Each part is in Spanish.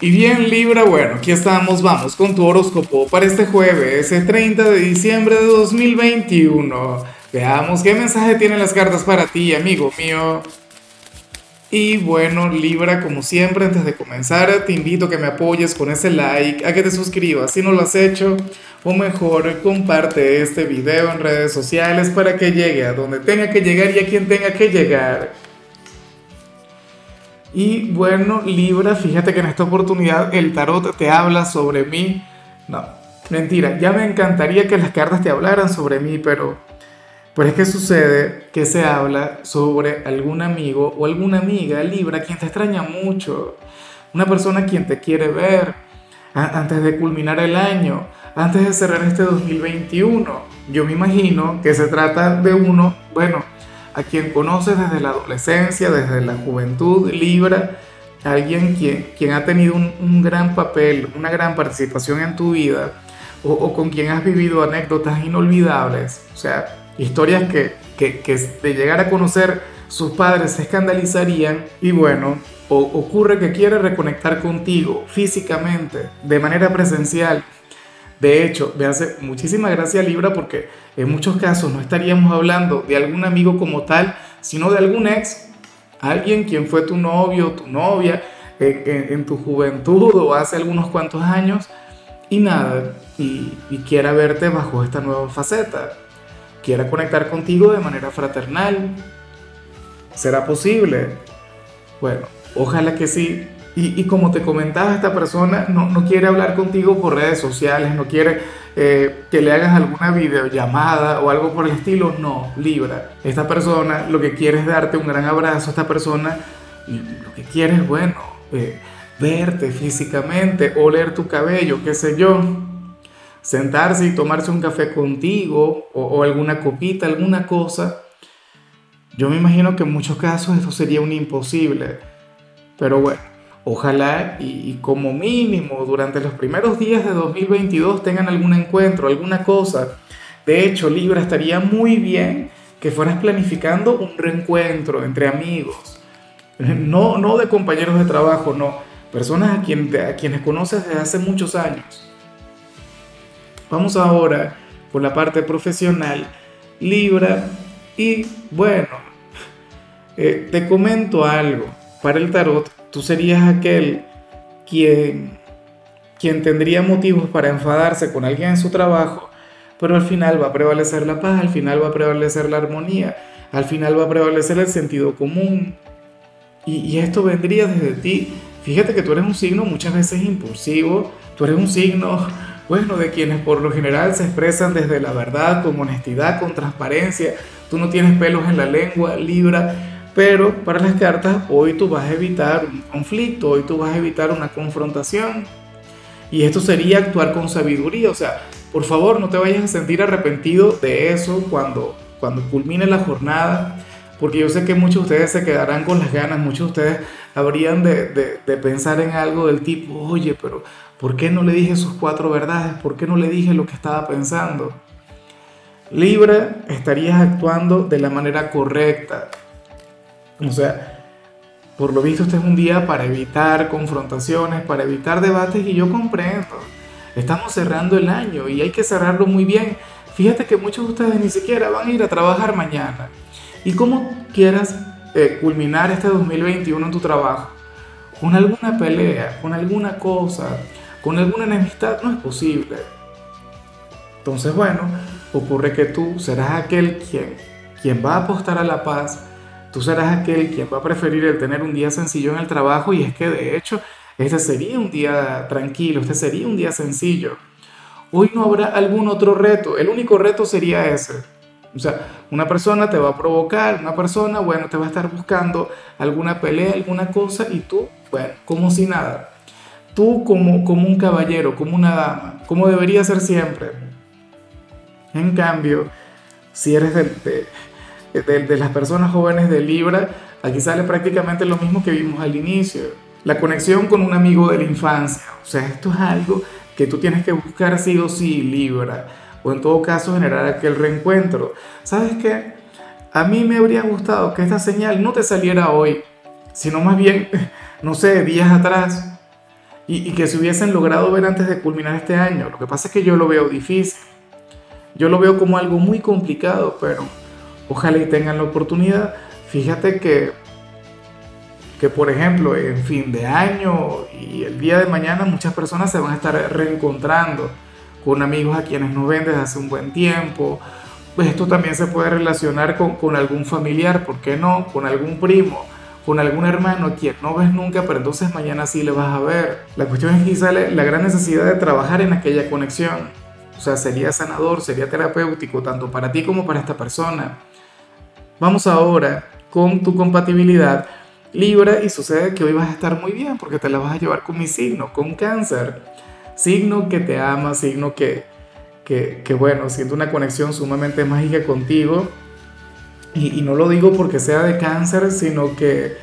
Y bien Libra, bueno, aquí estamos, vamos con tu horóscopo para este jueves, el 30 de diciembre de 2021. Veamos qué mensaje tienen las cartas para ti, amigo mío. Y bueno, Libra, como siempre, antes de comenzar, te invito a que me apoyes con ese like, a que te suscribas si no lo has hecho, o mejor, comparte este video en redes sociales para que llegue a donde tenga que llegar y a quien tenga que llegar. Y bueno, Libra, fíjate que en esta oportunidad el tarot te habla sobre mí. No, mentira, ya me encantaría que las cartas te hablaran sobre mí, pero, pero es que sucede que se habla sobre algún amigo o alguna amiga, Libra, quien te extraña mucho, una persona quien te quiere ver antes de culminar el año, antes de cerrar este 2021. Yo me imagino que se trata de uno, bueno, a quien conoces desde la adolescencia, desde la juventud, Libra, alguien quien, quien ha tenido un, gran papel, una gran participación en tu vida, o, con quien has vivido anécdotas inolvidables, o sea, historias que, que, que de llegar a conocer sus padres se escandalizarían y bueno, o, ocurre que quiere reconectar contigo físicamente, de manera presencial, de hecho, me hace muchísima gracia Libra porque en muchos casos no estaríamos hablando de algún amigo como tal, sino de algún ex, alguien quien fue tu novio, tu novia en, tu juventud o hace algunos cuantos años y nada, y, y quiera verte bajo esta nueva faceta, quiera conectar contigo de manera fraternal. ¿Será posible? Bueno, ojalá que sí, y, como te comentaba, esta persona no, no, quiere hablar contigo por redes sociales, no quiere eh, que le hagas alguna videollamada o algo por el estilo. No, Libra. Esta persona lo que quiere es darte un gran abrazo. Esta persona lo que quiere es, bueno, eh, verte físicamente, oler tu cabello, qué sé yo. Sentarse y tomarse un café contigo o, o alguna copita, alguna cosa. Yo me imagino que en muchos casos esto sería un imposible. Pero bueno, Ojalá y, como mínimo durante los primeros días de 2022 tengan algún encuentro, alguna cosa. De hecho, Libra, estaría muy bien que fueras planificando un reencuentro entre amigos. No, no de compañeros de trabajo, no. Personas a, quien, a quienes conoces desde hace muchos años. Vamos ahora por la parte profesional, Libra. Y bueno, eh, te comento algo. Para el tarot, tú serías aquel quien, quien tendría motivos para enfadarse con alguien en su trabajo, pero al final va a prevalecer la paz, al final va a prevalecer la armonía, al final va a prevalecer el sentido común. Y, esto vendría desde ti. Fíjate que tú eres un signo muchas veces impulsivo, tú eres un signo, bueno, de quienes por lo general se expresan desde la verdad, con honestidad, con transparencia. Tú no tienes pelos en la lengua, Libra pero para las cartas, hoy tú vas a evitar un conflicto, hoy tú vas a evitar una confrontación. Y esto sería actuar con sabiduría. O sea, por favor, no te vayas a sentir arrepentido de eso cuando, cuando culmine la jornada. Porque yo sé que muchos de ustedes se quedarán con las ganas, muchos de ustedes habrían de, de pensar en algo del tipo, oye, pero ¿por qué no le dije sus cuatro verdades? ¿Por qué no le dije lo que estaba pensando? Libra, estarías actuando de la manera correcta, o sea, por lo visto este es un día para evitar confrontaciones, para evitar debates y yo comprendo. Estamos cerrando el año y hay que cerrarlo muy bien. Fíjate que muchos de ustedes ni siquiera van a ir a trabajar mañana. Y como quieras eh, culminar este 2021 en tu trabajo, con alguna pelea, con alguna cosa, con alguna enemistad, no es posible. Entonces, bueno, ocurre que tú serás aquel quien, quien va a apostar a la paz, Tú serás aquel quien va a preferir el tener un día sencillo en el trabajo y es que de hecho este sería un día tranquilo, este sería un día sencillo. Hoy no habrá algún otro reto, el único reto sería ese. O sea, una persona te va a provocar, una persona, bueno, te va a estar buscando alguna pelea, alguna cosa y tú, bueno, como si nada. Tú como, como un caballero, como una dama, como debería ser siempre. En cambio, si eres de, las personas jóvenes de Libra, aquí sale prácticamente lo mismo que vimos al inicio. La conexión con un amigo de la infancia. O sea, esto es algo que tú tienes que buscar sí o sí, Libra. O en todo caso generar aquel reencuentro. ¿Sabes qué? A mí me habría gustado que esta señal no te saliera hoy, sino más bien, no sé, días atrás. y, que se hubiesen logrado ver antes de culminar este año. Lo que pasa es que yo lo veo difícil. Yo lo veo como algo muy complicado, pero ojalá y tengan la oportunidad. Fíjate que, que, por ejemplo, en fin de año y el día de mañana muchas personas se van a estar reencontrando con amigos a quienes no ven desde hace un buen tiempo. Pues esto también se puede relacionar con, con algún familiar, ¿por qué no? Con algún primo con algún hermano quien no ves nunca, pero entonces mañana sí le vas a ver. La cuestión es quizá la gran necesidad de trabajar en aquella conexión. O sea, sería sanador, sería terapéutico, tanto para ti como para esta persona. Vamos ahora con tu compatibilidad Libra y sucede que hoy vas a estar muy bien porque te la vas a llevar con mi signo, con cáncer. Signo que te ama, signo que, que, bueno, siente una conexión sumamente mágica contigo y, no lo digo porque sea de cáncer, sino que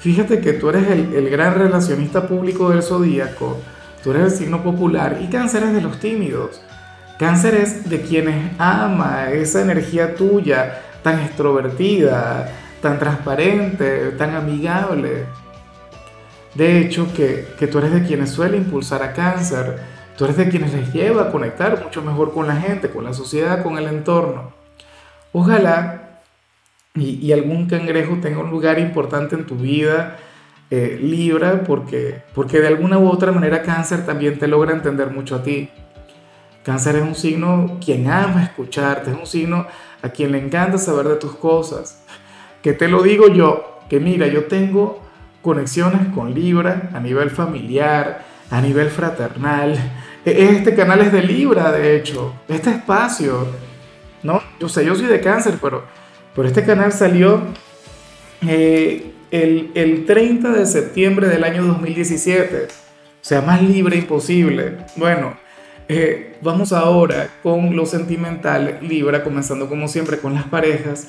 fíjate que tú eres el, gran relacionista público del zodíaco, tú eres el signo popular y cáncer es de los tímidos. Cáncer es de quienes ama esa energía tuya tan extrovertida, tan transparente, tan amigable. De hecho, que, que, tú eres de quienes suele impulsar a cáncer, tú eres de quienes les lleva a conectar mucho mejor con la gente, con la sociedad, con el entorno. Ojalá y, algún cangrejo tenga un lugar importante en tu vida, eh, Libra, porque, porque de alguna u otra manera cáncer también te logra entender mucho a ti. Cáncer es un signo quien ama escucharte, es un signo a quien le encanta saber de tus cosas. Que te lo digo yo, que mira, yo tengo conexiones con Libra a nivel familiar, a nivel fraternal. E, este canal es de Libra, de hecho, este espacio, ¿no? Yo sé, yo soy de cáncer, pero pero este canal salió eh, el, el 30 de septiembre del año 2017. O sea, más libre imposible. Bueno, eh, vamos ahora con lo sentimental, Libra, comenzando como siempre con las parejas.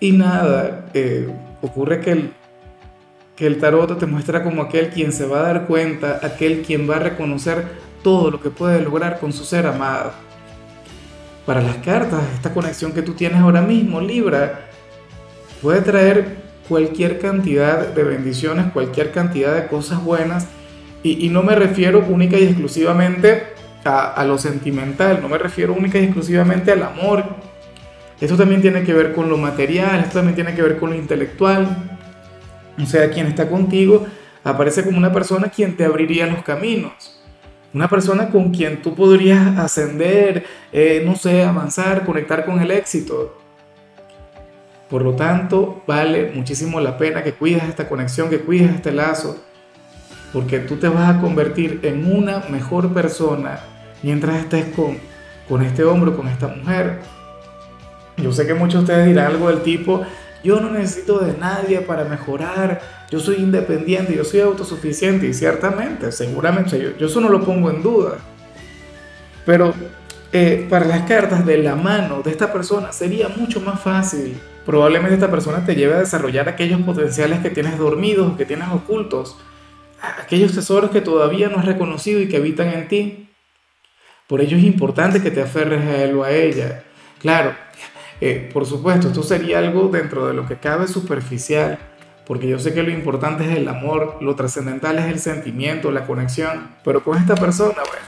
Y nada, eh, ocurre que el, que el tarot te muestra como aquel quien se va a dar cuenta, aquel quien va a reconocer todo lo que puede lograr con su ser amado para las cartas, esta conexión que tú tienes ahora mismo, Libra, puede traer cualquier cantidad de bendiciones, cualquier cantidad de cosas buenas. Y, no me refiero única y exclusivamente a, lo sentimental, no me refiero única y exclusivamente al amor. Esto también tiene que ver con lo material, esto también tiene que ver con lo intelectual. O sea, quien está contigo aparece como una persona quien te abriría los caminos una persona con quien tú podrías ascender, eh, no sé, avanzar, conectar con el éxito. Por lo tanto, vale muchísimo la pena que cuides esta conexión, que cuides este lazo, porque tú te vas a convertir en una mejor persona mientras estés con, con este hombre, con esta mujer. Yo sé que muchos de ustedes dirán algo del tipo, yo no necesito de nadie para mejorar, yo soy independiente, yo soy autosuficiente y ciertamente, seguramente, yo, yo eso no lo pongo en duda. Pero eh, para las cartas de la mano de esta persona sería mucho más fácil. Probablemente esta persona te lleve a desarrollar aquellos potenciales que tienes dormidos, que tienes ocultos, aquellos tesoros que todavía no has reconocido y que habitan en ti. Por ello es importante que te aferres a él o a ella. Claro, eh, por supuesto, esto sería algo dentro de lo que cabe superficial, porque yo sé que lo importante es el amor, lo trascendental es el sentimiento, la conexión, pero con esta persona, bueno,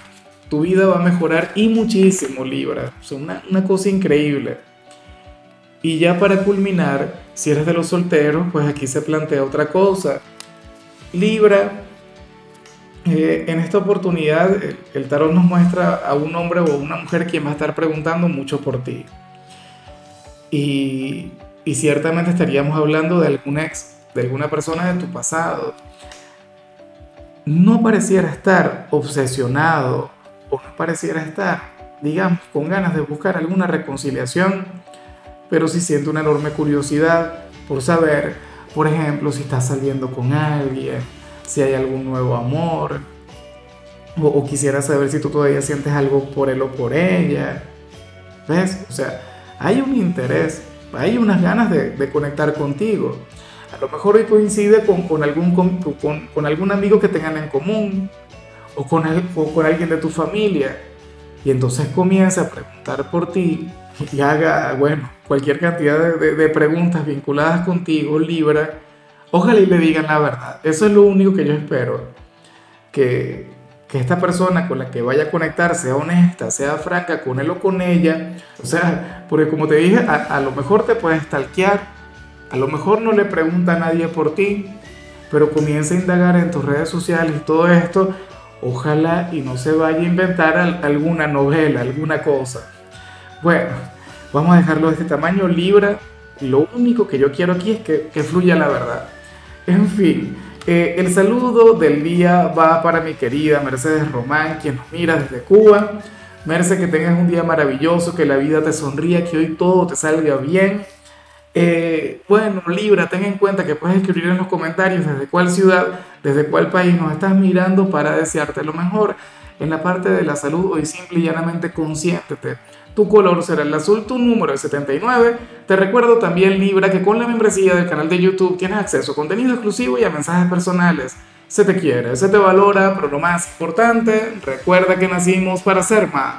tu vida va a mejorar y muchísimo, Libra, o una, una cosa increíble. Y ya para culminar, si eres de los solteros, pues aquí se plantea otra cosa. Libra, eh, en esta oportunidad el, el tarot nos muestra a un hombre o una mujer quien va a estar preguntando mucho por ti. Y, ciertamente estaríamos hablando de algún ex, de alguna persona de tu pasado. No pareciera estar obsesionado o no pareciera estar, digamos, con ganas de buscar alguna reconciliación, pero sí siente una enorme curiosidad por saber, por ejemplo, si estás saliendo con alguien, si hay algún nuevo amor, o, o quisiera saber si tú todavía sientes algo por él o por ella. ¿Ves? O sea, hay un interés, hay unas ganas de, conectar contigo. A lo mejor hoy coincide con, con algún, con, con, algún amigo que tengan en común o con, con alguien de tu familia. Y entonces comienza a preguntar por ti y haga, bueno, cualquier cantidad de, de, preguntas vinculadas contigo, Libra. Ojalá y le digan la verdad. Eso es lo único que yo espero. que, que esta persona con la que vaya a conectar sea honesta, sea franca con él o con ella. O sea, porque como te dije, a, lo mejor te puedes stalkear, a lo mejor no le pregunta a nadie por ti, pero comienza a indagar en tus redes sociales y todo esto. Ojalá y no se vaya a inventar alguna novela, alguna cosa. Bueno, vamos a dejarlo de este tamaño, Libra. Lo único que yo quiero aquí es que, que fluya la verdad. En fin, eh, el saludo del día va para mi querida Mercedes Román, quien nos mira desde Cuba. Mercedes, que tengas un día maravilloso, que la vida te sonría, que hoy todo te salga bien. Eh, bueno, Libra, ten en cuenta que puedes escribir en los comentarios desde cuál ciudad, desde cuál país nos estás mirando para desearte lo mejor. En la parte de la salud, hoy simple y llanamente consiéntete tu color será el azul, tu número es 79. Te recuerdo también, Libra, que con la membresía del canal de YouTube tienes acceso a contenido exclusivo y a mensajes personales. Se te quiere, se te valora, pero lo más importante, recuerda que nacimos para ser más.